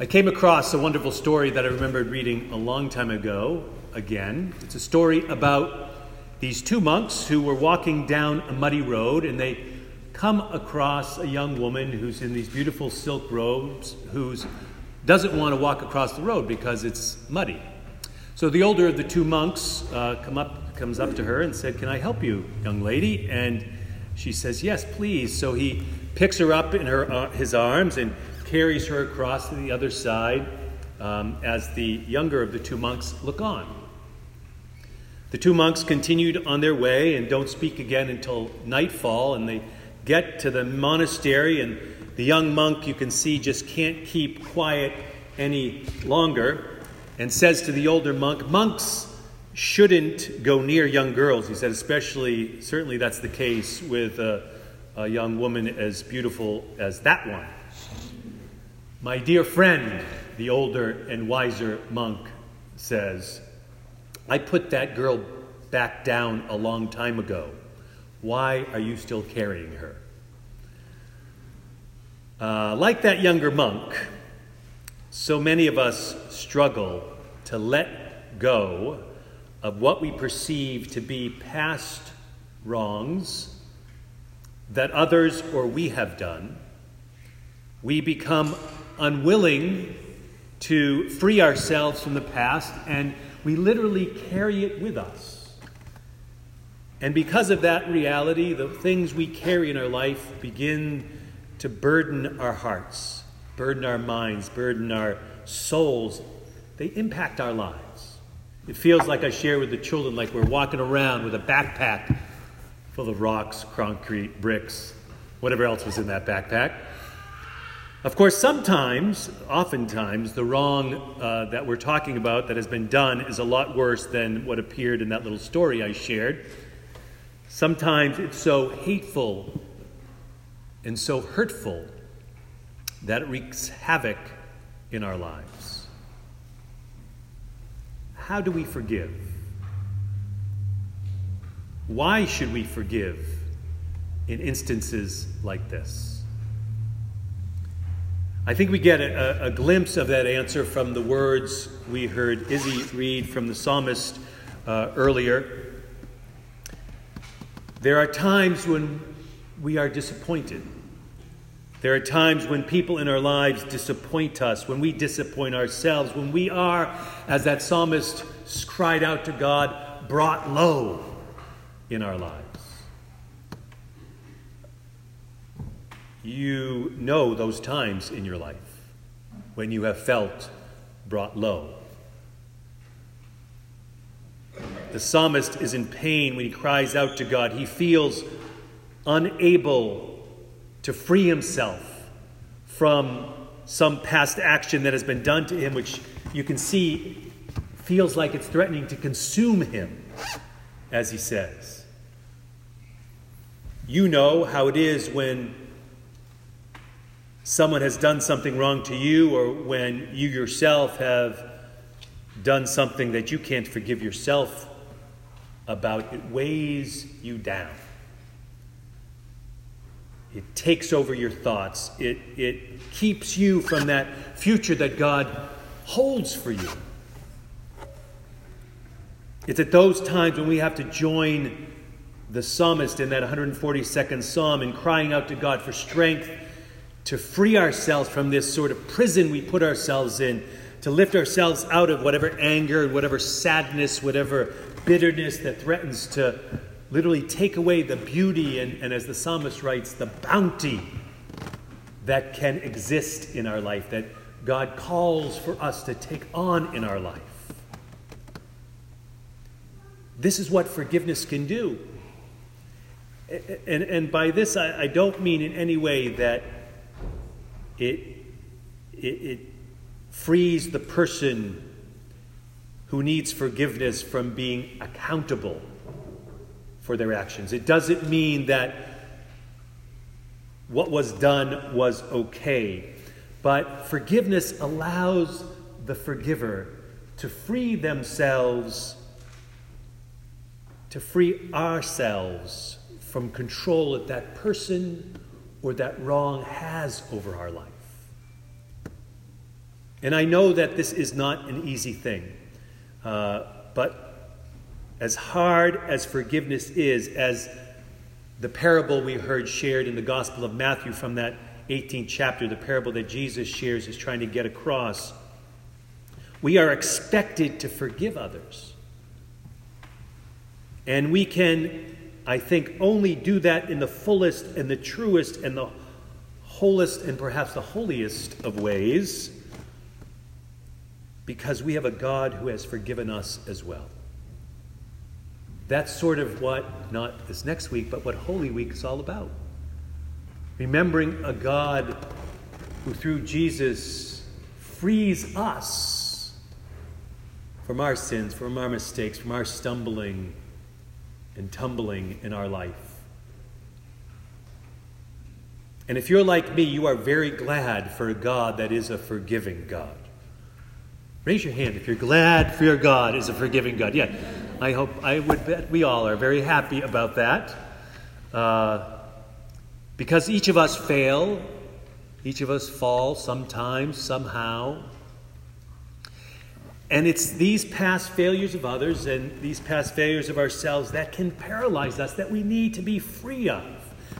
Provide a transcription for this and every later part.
I came across a wonderful story that I remembered reading a long time ago again. It's a story about these two monks who were walking down a muddy road and they come across a young woman who's in these beautiful silk robes who doesn't want to walk across the road because it's muddy. So the older of the two monks uh, come up, comes up to her and said, Can I help you, young lady? And she says, Yes, please. So he picks her up in her, uh, his arms and carries her across to the other side um, as the younger of the two monks look on. The two monks continued on their way and don't speak again until nightfall, and they get to the monastery, and the young monk, you can see, just can't keep quiet any longer and says to the older monk, Monks shouldn't go near young girls. He said, especially, certainly that's the case with a, a young woman as beautiful as that one. My dear friend, the older and wiser monk says, I put that girl back down a long time ago. Why are you still carrying her? Uh, like that younger monk, so many of us struggle to let go of what we perceive to be past wrongs that others or we have done. We become unwilling to free ourselves from the past, and we literally carry it with us. And because of that reality, the things we carry in our life begin to burden our hearts, burden our minds, burden our souls. They impact our lives. It feels like I share with the children, like we're walking around with a backpack full of rocks, concrete, bricks, whatever else was in that backpack. Of course, sometimes, oftentimes, the wrong uh, that we're talking about that has been done is a lot worse than what appeared in that little story I shared. Sometimes it's so hateful and so hurtful that it wreaks havoc in our lives. How do we forgive? Why should we forgive in instances like this? I think we get a, a, glimpse of that answer from the words we heard Izzy read from the psalmist uh, earlier. There are times when we are disappointed. There are times when people in our lives disappoint us, when we disappoint ourselves, when we are, as that psalmist cried out to God, brought low in our lives. You know those times in your life when you have felt brought low. The psalmist is in pain when he cries out to God. He feels unable to free himself from some past action that has been done to him, which you can see feels like it's threatening to consume him, as he says. You know how it is when someone has done something wrong to you or when you yourself have done something that you can't forgive yourself about, it weighs you down. It takes over your thoughts. It, it keeps you from that future that God holds for you. It's at those times when we have to join the psalmist in that 142nd psalm in crying out to God for strength to free ourselves from this sort of prison we put ourselves in, to lift ourselves out of whatever anger, whatever sadness, whatever bitterness that threatens to literally take away the beauty and, and as the psalmist writes, the bounty that can exist in our life, that God calls for us to take on in our life. This is what forgiveness can do. And, and by this, I, I don't mean in any way that it, it, it frees the person who needs forgiveness from being accountable for their actions. It doesn't mean that what was done was okay, but forgiveness allows the forgiver to free themselves, to free ourselves from control that that person or that wrong has over our life. And I know that this is not an easy thing. Uh, but as hard as forgiveness is, as the parable we heard shared in the Gospel of Matthew from that 18th chapter, the parable that Jesus shares is trying to get across, we are expected to forgive others. And we can, I think, only do that in the fullest and the truest and the wholest and perhaps the holiest of ways because we have a God who has forgiven us as well. That's sort of what, not this next week, but what Holy Week is all about. Remembering a God who, through Jesus, frees us from our sins, from our mistakes, from our stumbling and tumbling in our life. And if you're like me, you are very glad for a God that is a forgiving God. Raise your hand if you're glad for your God is a forgiving God. Yeah, I hope, I would bet we all are very happy about that. Uh, because each of us fail, each of us fall sometimes, somehow. And it's these past failures of others and these past failures of ourselves that can paralyze us, that we need to be free of,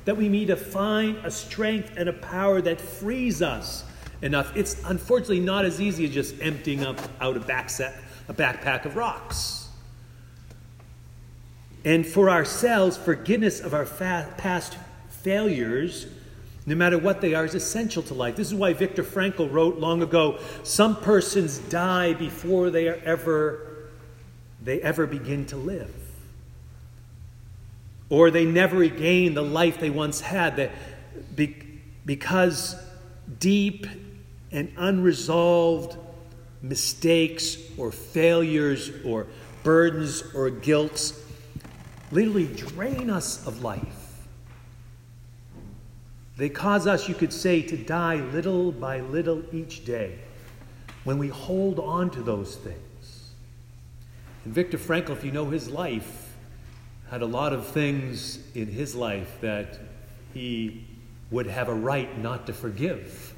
that we need to find a strength and a power that frees us enough. It's unfortunately not as easy as just emptying up out a, backset, a backpack of rocks. And for ourselves, forgiveness of our fa- past failures, no matter what they are, is essential to life. This is why Viktor Frankl wrote long ago some persons die before they are ever they ever begin to live. Or they never regain the life they once had because deep and unresolved mistakes or failures or burdens or guilts literally drain us of life. They cause us, you could say, to die little by little each day when we hold on to those things. And Viktor Frankl, if you know his life, had a lot of things in his life that he would have a right not to forgive.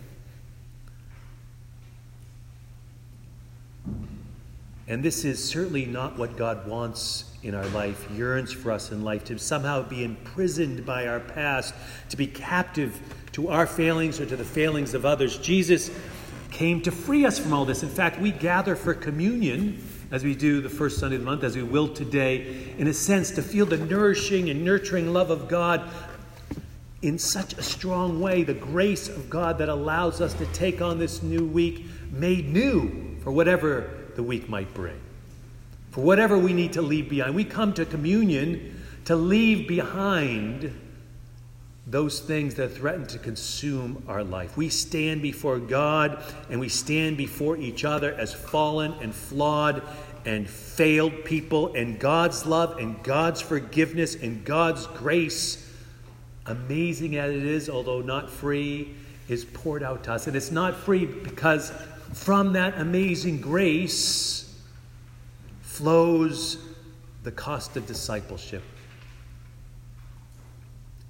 And this is certainly not what God wants in our life, yearns for us in life, to somehow be imprisoned by our past, to be captive to our failings or to the failings of others. Jesus came to free us from all this. In fact, we gather for communion, as we do the first Sunday of the month, as we will today, in a sense, to feel the nourishing and nurturing love of God in such a strong way, the grace of God that allows us to take on this new week made new for whatever the week might bring. For whatever we need to leave behind, we come to communion to leave behind those things that threaten to consume our life. We stand before God and we stand before each other as fallen and flawed and failed people, and God's love and God's forgiveness and God's grace, amazing as it is, although not free, is poured out to us. And it's not free because from that amazing grace flows the cost of discipleship.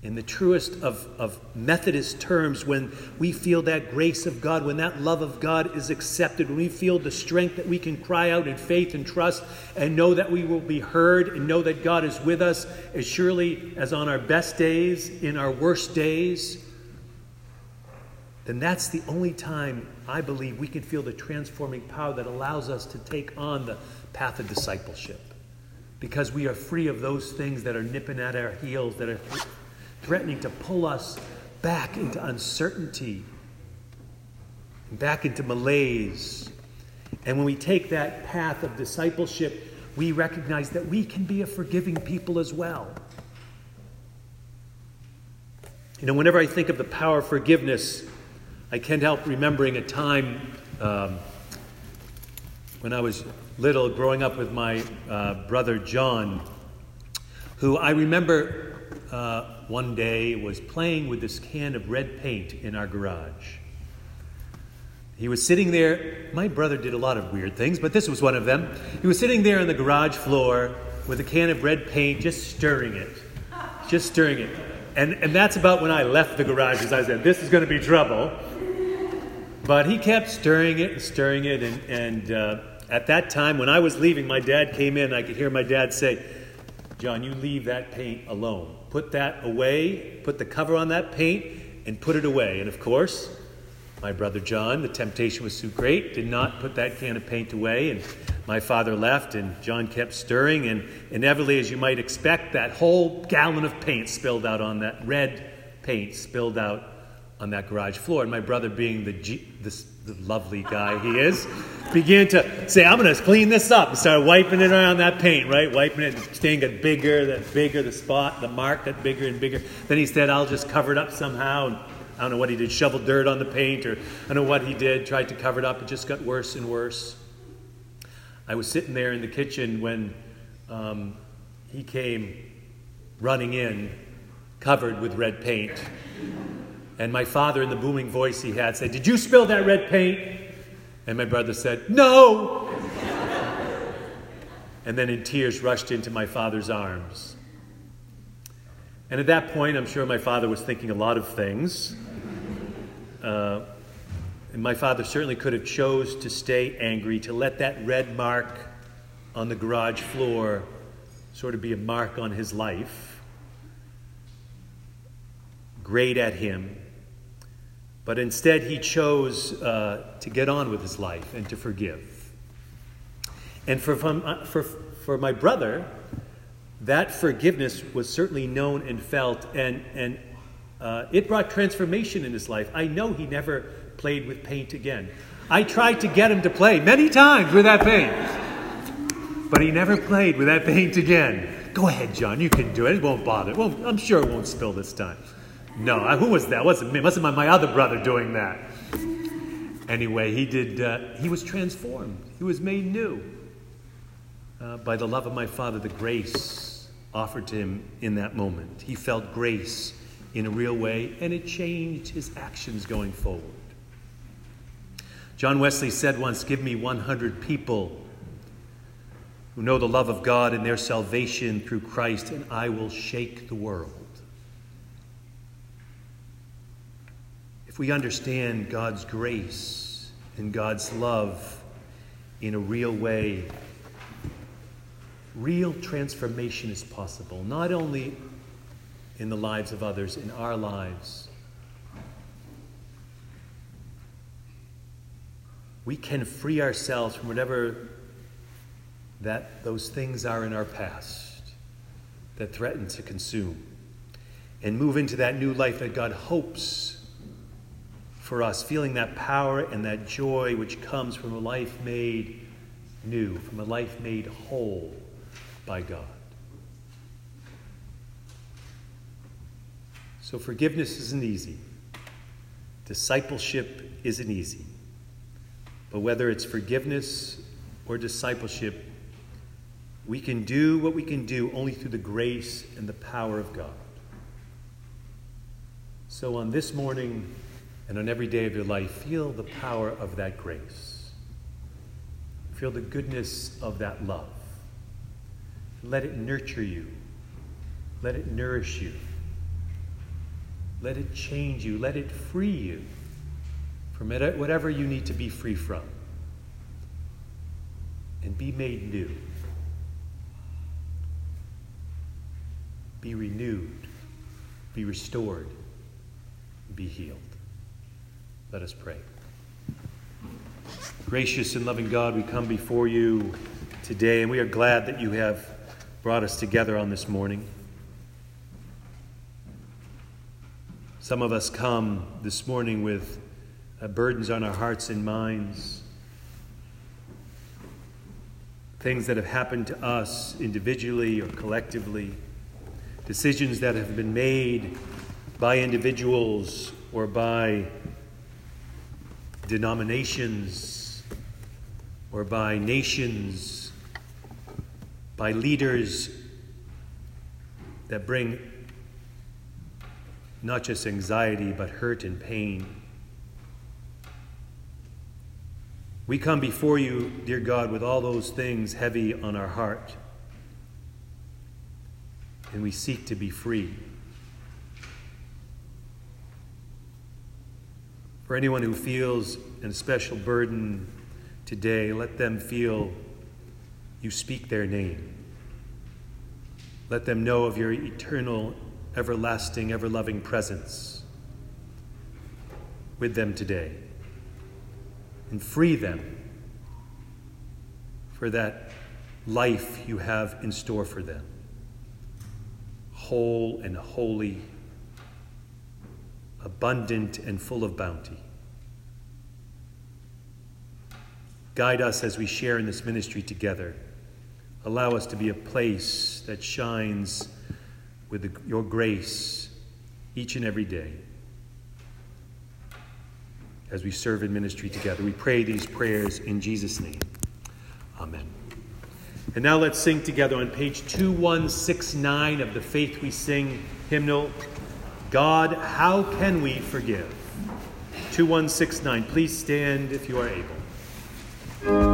In the truest of, of Methodist terms, when we feel that grace of God, when that love of God is accepted, when we feel the strength that we can cry out in faith and trust and know that we will be heard and know that God is with us as surely as on our best days, in our worst days, then that's the only time I believe we can feel the transforming power that allows us to take on the path of discipleship. Because we are free of those things that are nipping at our heels, that are threatening to pull us back into uncertainty, back into malaise. And when we take that path of discipleship, we recognize that we can be a forgiving people as well. You know, whenever I think of the power of forgiveness, I can't help remembering a time um, when I was little, growing up with my uh, brother John, who I remember uh, one day was playing with this can of red paint in our garage. He was sitting there. My brother did a lot of weird things, but this was one of them. He was sitting there on the garage floor with a can of red paint, just stirring it. Just stirring it. And, and that's about when I left the garage, because I said, This is going to be trouble. But he kept stirring it and stirring it. And, and uh, at that time, when I was leaving, my dad came in. I could hear my dad say, John, you leave that paint alone. Put that away, put the cover on that paint, and put it away. And of course, my brother John, the temptation was too great, did not put that can of paint away. And my father left, and John kept stirring. And inevitably, as you might expect, that whole gallon of paint spilled out on that red paint, spilled out on that garage floor. And my brother, being the, G, the, the lovely guy he is, began to say, I'm going to clean this up. And started wiping it around that paint, right? Wiping it, and the stain got bigger, that bigger, the spot, the mark got bigger and bigger. Then he said, I'll just cover it up somehow. And I don't know what he did, shovel dirt on the paint, or I don't know what he did, tried to cover it up. It just got worse and worse. I was sitting there in the kitchen when um, he came running in, covered with red paint. And my father, in the booming voice he had, said, Did you spill that red paint? And my brother said, No! and then in tears rushed into my father's arms. And at that point, I'm sure my father was thinking a lot of things. Uh, and my father certainly could have chose to stay angry, to let that red mark on the garage floor sort of be a mark on his life, grate at him, but instead, he chose uh, to get on with his life and to forgive. And for, uh, for, for my brother, that forgiveness was certainly known and felt, and, and uh, it brought transformation in his life. I know he never played with paint again. I tried to get him to play many times with that paint, but he never played with that paint again. Go ahead, John, you can do it. It won't bother. Well, I'm sure it won't spill this time. No, who was that? Wasn't me. Wasn't my other brother doing that. Anyway, he did. Uh, he was transformed. He was made new uh, by the love of my Father. The grace offered to him in that moment. He felt grace in a real way, and it changed his actions going forward. John Wesley said once, "Give me 100 people." Who know the love of God and their salvation through Christ, and I will shake the world. If we understand God's grace and God's love in a real way, real transformation is possible, not only in the lives of others, in our lives. We can free ourselves from whatever that those things are in our past that threaten to consume and move into that new life that God hopes for us, feeling that power and that joy which comes from a life made new, from a life made whole by God. So, forgiveness isn't easy, discipleship isn't easy. But whether it's forgiveness or discipleship, we can do what we can do only through the grace and the power of God. So, on this morning, and on every day of your life, feel the power of that grace. Feel the goodness of that love. Let it nurture you. Let it nourish you. Let it change you. Let it free you from whatever you need to be free from. And be made new. Be renewed. Be restored. Be healed. Let us pray. Gracious and loving God, we come before you today, and we are glad that you have brought us together on this morning. Some of us come this morning with uh, burdens on our hearts and minds, things that have happened to us individually or collectively, decisions that have been made by individuals or by denominations or by nations, by leaders that bring not just anxiety, but hurt and pain. We come before you, dear God, with all those things heavy on our heart, and we seek to be free. For anyone who feels a special burden today, let them feel you speak their name. Let them know of your eternal, everlasting, ever loving presence with them today. And free them for that life you have in store for them whole and holy, abundant and full of bounty. Guide us as we share in this ministry together. Allow us to be a place that shines with the, your grace each and every day as we serve in ministry together. We pray these prayers in Jesus' name. Amen. And now let's sing together on page 2169 of the Faith We Sing hymnal God, how can we forgive? 2169. Please stand if you are able.